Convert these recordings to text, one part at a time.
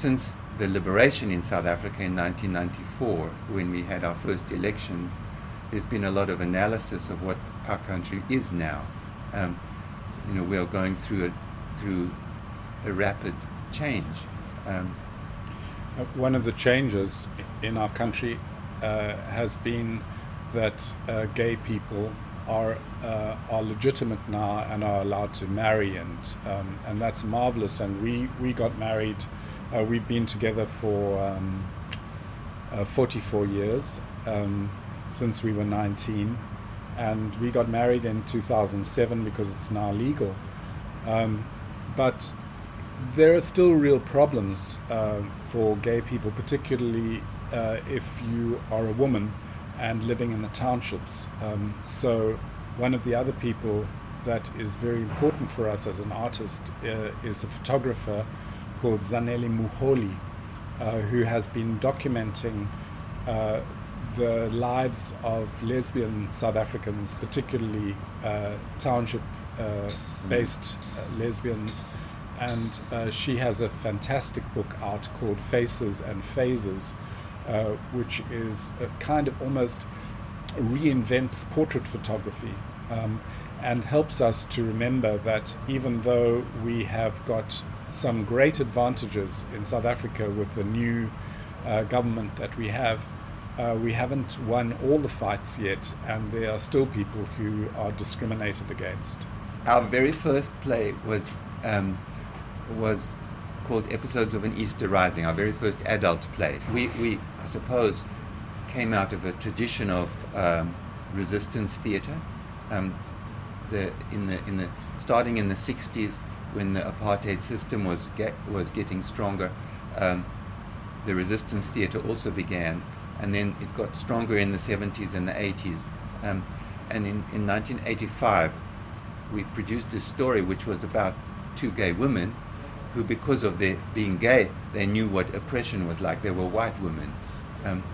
since the liberation in South Africa in 1994, when we had our first elections, there's been a lot of analysis of what our country is now. Um, you know, we are going through a, through a rapid change. Um, uh, One of the changes in our country uh, has been that uh, gay people are uh, are legitimate now and are allowed to marry, and um, and that's marvelous. And we we got married. Uh, we've been together for um, uh, 44 years um, since we were 19, and we got married in 2007 because it's now legal. Um, but there are still real problems uh, for gay people, particularly uh, if you are a woman and living in the townships. Um, so, one of the other people that is very important for us as an artist uh, is a photographer called Zanele Muholi, uh, who has been documenting uh, the lives of lesbian South Africans, particularly uh, township based lesbians. And uh, she has a fantastic book out called Faces and Phases, uh, which is a kind of almost reinvents portrait photography um, and helps us to remember that even though we have got some great advantages in South Africa with the new uh, government that we have, uh, we haven't won all the fights yet, and there are still people who are discriminated against. Our very first play was um, was called Episodes of an Easter Rising, our very first adult play. We, we I suppose, came out of a tradition of um, resistance theatre. Um, the, in the, in the, starting in the 60s, when the apartheid system was, get, was getting stronger, um, the resistance theatre also began, and then it got stronger in the 70s and the 80s. Um, and in, in 1985, we produced a story which was about two gay women who, because of their being gay, they knew what oppression was like. They were white women. Um,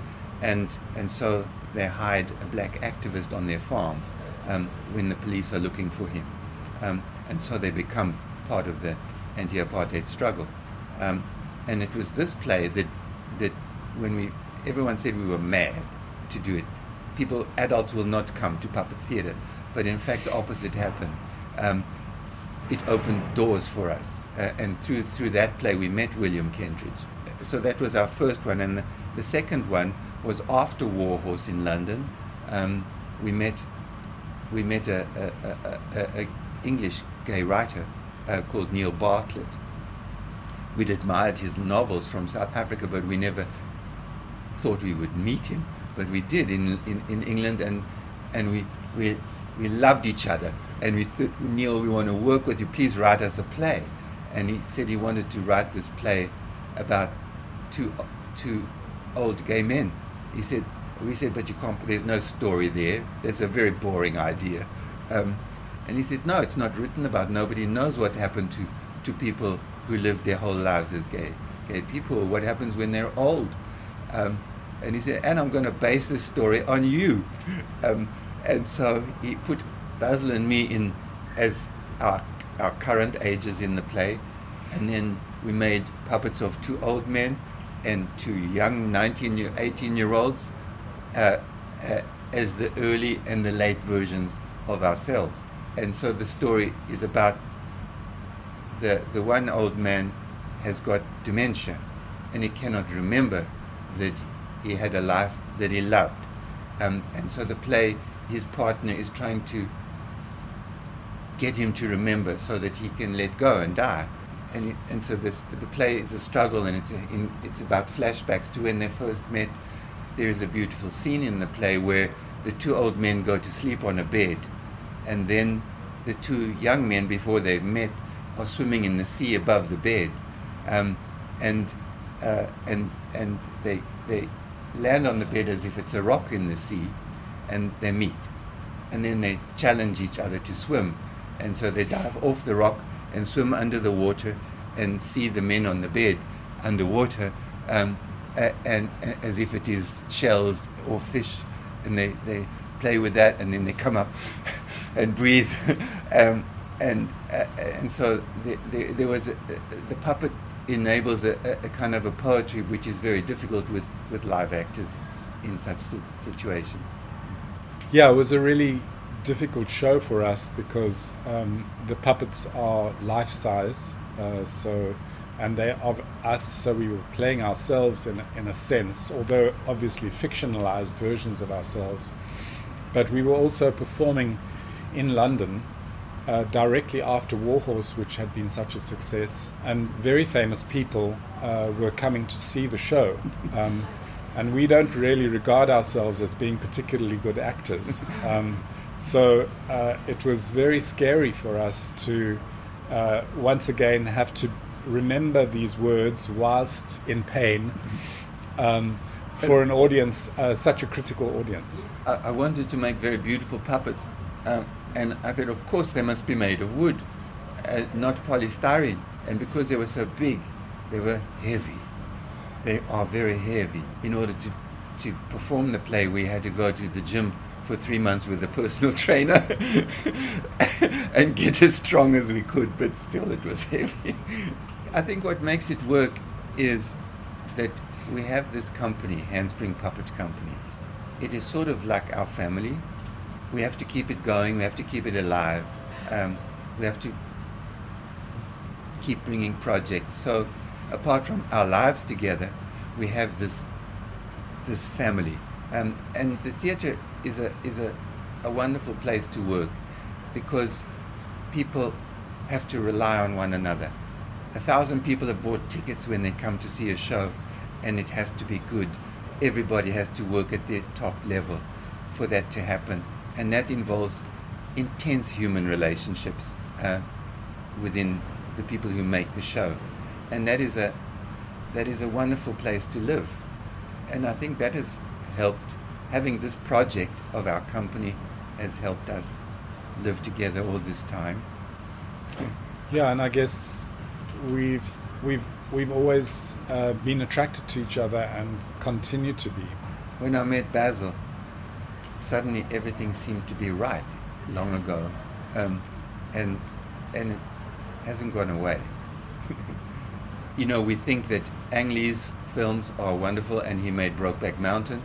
and, and so they hide a black activist on their farm um, when the police are looking for him. Um, and so they become part of the anti apartheid struggle. Um, and it was this play that, that when we, everyone said we were mad to do it. People, adults will not come to puppet theatre, but in fact, the opposite happened. Um, it opened doors for us. Uh, and through, through that play, we met William Kentridge. So that was our first one. And the, the second one was after Warhorse in London. Um, we met, we met a, a, a, a English gay writer uh, called Neil Bartlett. We'd admired his novels from South Africa, but we never thought we would meet him. But we did in, in, in England, and, and we, we, we loved each other. And we said, Neil, we want to work with you. Please write us a play. And he said he wanted to write this play about two, two old gay men. He said, we said, but you can't, there's no story there. That's a very boring idea. Um, and he said, no, it's not written about. Nobody knows what happened to, to people who lived their whole lives as gay, gay people, what happens when they're old. Um, and he said, and I'm going to base this story on you. Um, and so he put Basil and me in as our, our current ages in the play. And then we made puppets of two old men and two young 19 year, 18 year olds uh, uh, as the early and the late versions of ourselves. And so the story is about the, the one old man has got dementia and he cannot remember that he had a life that he loved. Um, and so the play, his partner is trying to get him to remember so that he can let go and die. And, and so this, the play is a struggle and it's, a, in, it's about flashbacks to when they first met. There is a beautiful scene in the play where the two old men go to sleep on a bed and then the two young men, before they've met, are swimming in the sea above the bed. Um, and, uh, and, and they, they land on the bed as if it's a rock in the sea and they meet. And then they challenge each other to swim and so they dive off the rock and swim under the water and see the men on the bed underwater um, and, and, as if it is shells or fish and they, they play with that and then they come up and breathe um, and uh, and so the, the, there was a, the puppet enables a, a, kind of a poetry which is very difficult with, with live actors in such situations. Yeah, it was a really difficult show for us because um, the puppets are life size, uh, so and they of us, so we were playing ourselves in in a sense, although obviously fictionalized versions of ourselves. But we were also performing in London uh, directly after Warhorse, which had been such a success, and very famous people uh, were coming to see the show. Um, and we don't really regard ourselves as being particularly good actors. Um, so uh, it was very scary for us to uh, once again have to remember these words whilst in pain um, for an audience, uh, such a critical audience. I, I, wanted to make very beautiful puppets, um, and I thought, of course, they must be made of wood, uh, not polystyrene. And because they were so big, they were heavy. They are very heavy. In order to, to perform the play, we had to go to the gym for three months with a personal trainer and get as strong as we could, but still it was heavy. I think what makes it work is that we have this company, Handspring Puppet Company. It is sort of like our family. We have to keep it going, we have to keep it alive, um, we have to keep bringing projects. So, apart from our lives together, we have this, this family. Um, and the theatre is a is a, a wonderful place to work because people have to rely on one another. A thousand people have bought tickets when they come to see a show, and it has to be good. Everybody has to work at their top level for that to happen, and that involves intense human relationships uh, within the people who make the show, and that is a that is a wonderful place to live, and I think that has helped having this project of our company has helped us live together all this time. Yeah, and I guess we've we've we've always uh, been attracted to each other and continue to be. When I met Basil, suddenly everything seemed to be right long ago, um, and and it hasn't gone away. you know, we think that Ang Lee's films are wonderful, and he made Brokeback Mountain.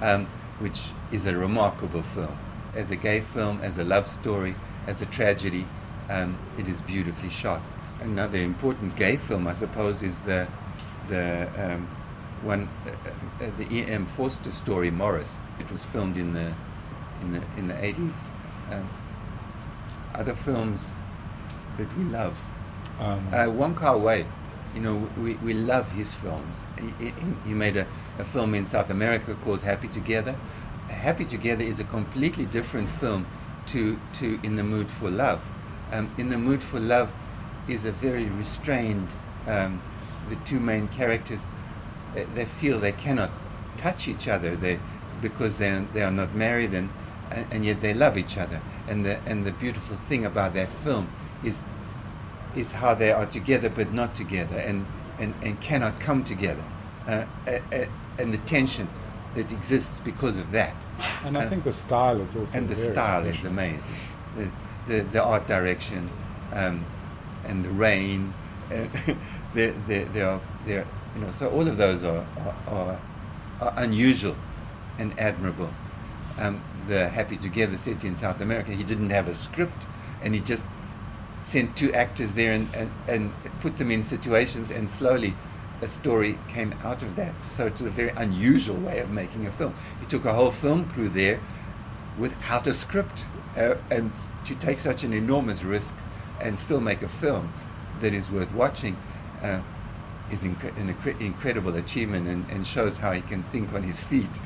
Um, which is a remarkable film. As a gay film, as a love story, as a tragedy, um, it is beautifully shot. Another important gay film, I suppose, is the the um, one uh, uh, the E.M. Forster story, Maurice. It was filmed in the in the in the 80s. Um, other films that we love, um, uh, Wong Kar Wai you know, we, we love his films. He, he, he made a, a film in South America called Happy Together. Happy Together is a completely different film to, to In the Mood for Love. Um, in the Mood for Love is a very restrained, um, the two main characters, uh, they feel they cannot touch each other they, because they they are not married and, and, and yet they love each other. And the, and the beautiful thing about that film is is how they are together but not together and, and, and cannot come together. Uh, uh, uh and the tension that exists because of that. And I uh, think the style is also And the style special. is amazing. There's the, the art direction um, and the rain. They're, they're, they're, you know, so all of those are, are, are, are unusual and admirable. Um, the Happy Together set in South America, he didn't have a script and he just sent two actors there and, and, and put them in situations, and slowly a story came out of that. So it's a very unusual way of making a film. He took a whole film crew there without a script, uh, and to take such an enormous risk and still make a film that is worth watching uh, is inc- an inc- incredible achievement and, and shows how he can think on his feet.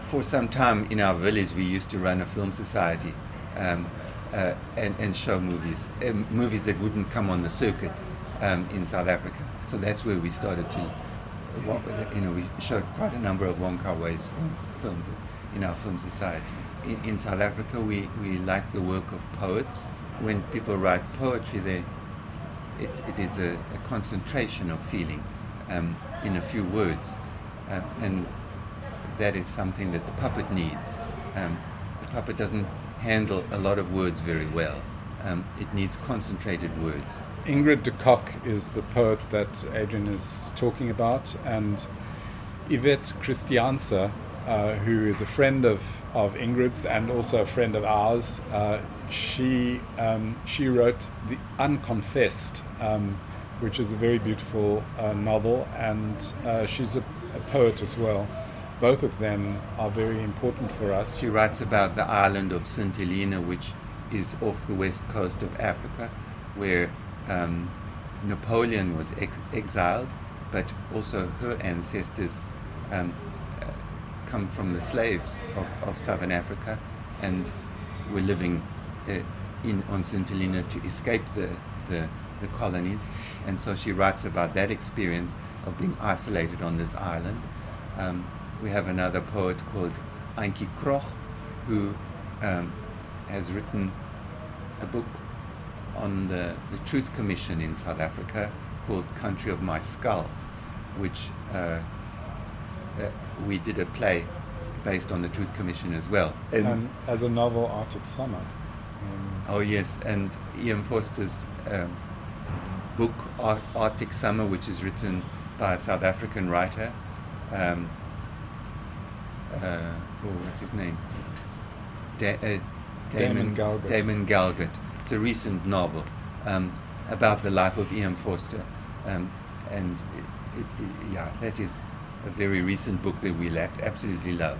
For some time in our village, we used to run a film society. Um, uh, and, and show movies, uh, movies that wouldn't come on the circuit um, in South Africa. So that's where we started to, you know, we showed quite a number of Wong Kar Wai's films, films in our film society. In, in South Africa, we, we like the work of poets. When people write poetry, they, it, it is a, a concentration of feeling um, in a few words. Uh, and that is something that the puppet needs. Um, the puppet doesn't handle a lot of words very well. Um, it needs concentrated words. Ingrid de Kok is the poet that Adrian is talking about, and Yvette Christianse, uh, who is a friend of, of Ingrid's and also a friend of ours, uh, she, um, she wrote The Unconfessed, um, which is a very beautiful uh, novel, and uh, she's a, a poet as well both of them are very important for us. She writes about the island of St. Helena, which is off the west coast of Africa, where um, Napoleon was ex- exiled, but also her ancestors um, come from the slaves of, of southern Africa and were living uh, in on St. Helena to escape the, the, the colonies. And so she writes about that experience of being isolated on this island. Um, we have another poet called Antjie Krog, who um, has written a book on the, the Truth Commission in South Africa called Country of My Skull, which uh, uh, we did a play based on the Truth Commission as well. And, and as a novel, Arctic Summer. Um, oh, yes, and E.M. Forster's um, book, Ar- Arctic Summer, which is written by a South African writer. Um, uh, oh, what's his name? Da- uh, Damon, Damon Galgut. Damon Galgut. It's a recent novel um, about the life of E.M. Forster, um, and it, it, it, yeah, that is a very recent book that we absolutely love.